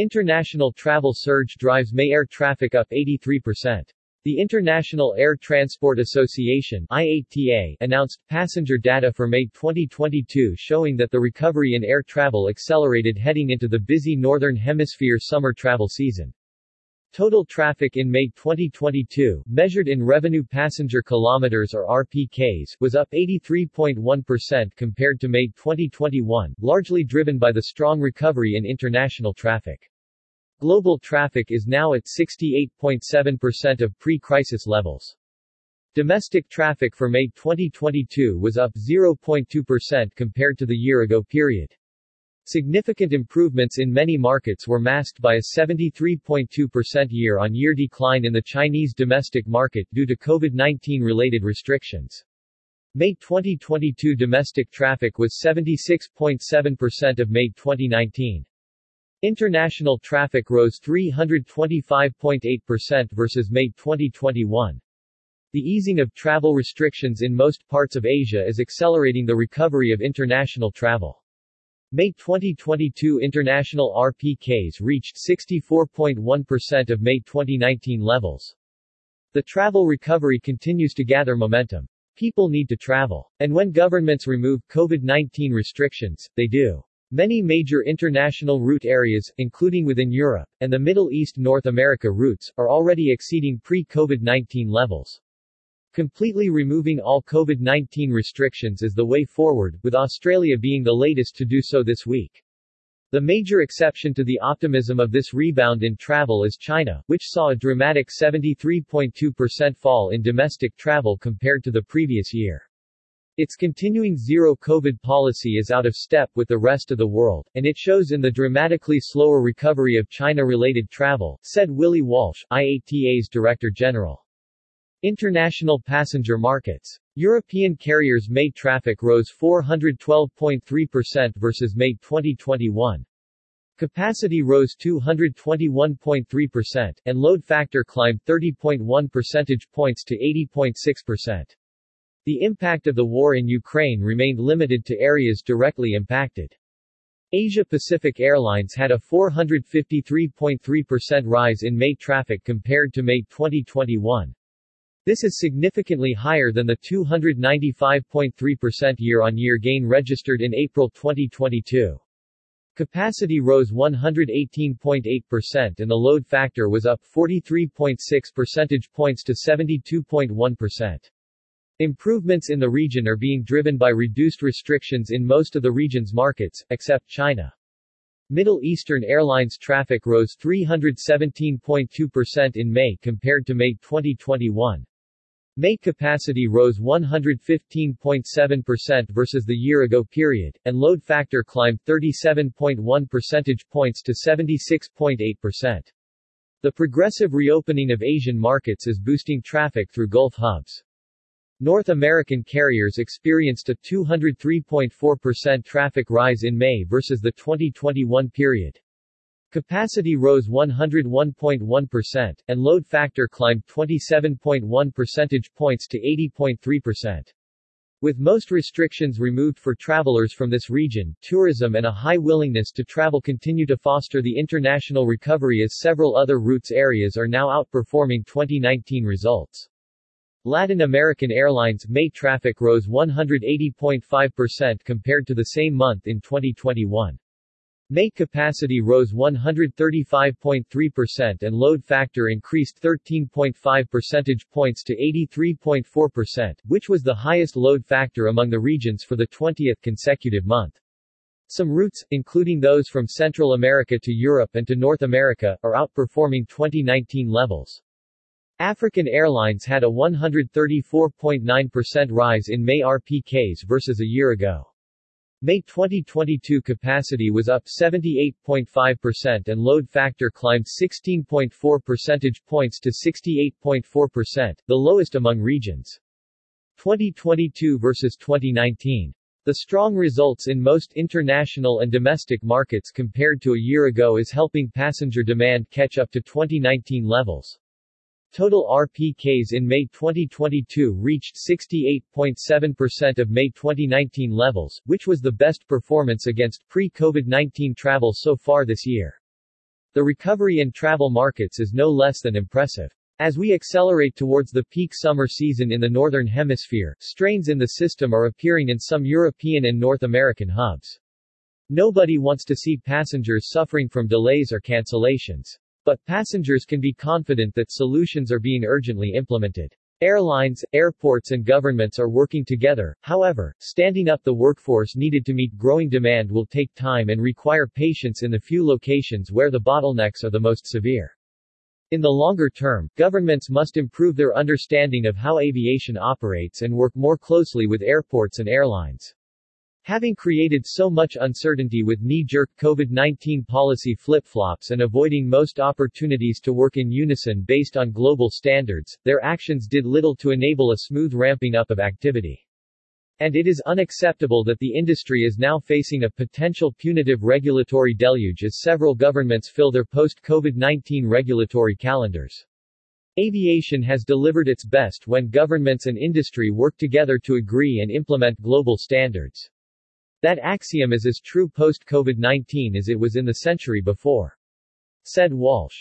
International travel surge drives May air traffic up 83%. The International Air Transport Association IATA announced passenger data for May 2022 showing that the recovery in air travel accelerated heading into the busy Northern Hemisphere summer travel season. Total traffic in May 2022, measured in revenue passenger kilometers or RPKs, was up 83.1% compared to May 2021, largely driven by the strong recovery in international traffic. Global traffic is now at 68.7% of pre-crisis levels. Domestic traffic for May 2022 was up 0.2% compared to the year-ago period. Significant improvements in many markets were masked by a 73.2% year-on-year decline in the Chinese domestic market due to COVID-19 related restrictions. May 2022 domestic traffic was 76.7% of May 2019. International traffic rose 325.8% versus May 2021. The easing of travel restrictions in most parts of Asia is accelerating the recovery of international travel. May 2022 international RPKs reached 64.1% of May 2019 levels. The travel recovery continues to gather momentum. People need to travel. And when governments remove COVID-19 restrictions, they do. Many major international route areas, including within Europe, and the Middle East North America routes, are already exceeding pre-COVID-19 levels. Completely removing all COVID-19 restrictions is the way forward, with Australia being the latest to do so this week. The major exception to the optimism of this rebound in travel is China, which saw a dramatic 73.2% fall in domestic travel compared to the previous year. Its continuing zero-COVID policy is out of step with the rest of the world, and it shows in the dramatically slower recovery of China-related travel, said Willie Walsh, IATA's Director General. International passenger markets. European carriers' May traffic rose 412.3% versus May 2021. Capacity rose 221.3%, and load factor climbed 30.1 percentage points to 80.6%. The impact of the war in Ukraine remained limited to areas directly impacted. Asia Pacific Airlines had a 453.3% rise in May traffic compared to May 2021. This is significantly higher than the 295.3% year-on-year gain registered in April 2022. Capacity rose 118.8% and the load factor was up 43.6 percentage points to 72.1%. Improvements in the region are being driven by reduced restrictions in most of the region's markets, except China. Middle Eastern Airlines traffic rose 317.2% in May compared to May 2021. May capacity rose 115.7% versus the year-ago period, and load factor climbed 37.1 percentage points to 76.8%. The progressive reopening of Asian markets is boosting traffic through Gulf hubs. North American carriers experienced a 203.4% traffic rise in May versus the 2021 period. Capacity rose 101.1%, and load factor climbed 27.1 percentage points to 80.3%. With most restrictions removed for travelers from this region, tourism and a high willingness to travel continue to foster the international recovery as several other routes areas are now outperforming 2019 results. Latin American Airlines May traffic rose 180.5% compared to the same month in 2021. May capacity rose 135.3% and load factor increased 13.5 percentage points to 83.4%, which was the highest load factor among the regions for the 20th consecutive month. Some routes, including those from Central America to Europe and to North America, are outperforming 2019 levels. African Airlines had a 134.9% rise in May RPKs versus a year ago. May 2022 capacity was up 78.5% and load factor climbed 16.4 percentage points to 68.4%, the lowest among regions. 2022 versus 2019. The strong results in most international and domestic markets compared to a year ago is helping passenger demand catch up to 2019 levels. Total RPKs in May 2022 reached 68.7% of May 2019 levels, which was the best performance against pre-COVID-19 travel so far this year. The recovery in travel markets is no less than impressive. As we accelerate towards the peak summer season in the Northern Hemisphere, strains in the system are appearing in some European and North American hubs. Nobody wants to see passengers suffering from delays or cancellations. But passengers can be confident that solutions are being urgently implemented. Airlines, airports and governments are working together, however, standing up the workforce needed to meet growing demand will take time and require patience in the few locations where the bottlenecks are the most severe. In the longer term, governments must improve their understanding of how aviation operates and work more closely with airports and airlines. Having created so much uncertainty with knee-jerk COVID-19 policy flip-flops and avoiding most opportunities to work in unison based on global standards, their actions did little to enable a smooth ramping up of activity. And it is unacceptable that the industry is now facing a potential punitive regulatory deluge as several governments fill their post-COVID-19 regulatory calendars. Aviation has delivered its best when governments and industry work together to agree and implement global standards. That axiom is as true post-COVID-19 as it was in the century before. Said Walsh.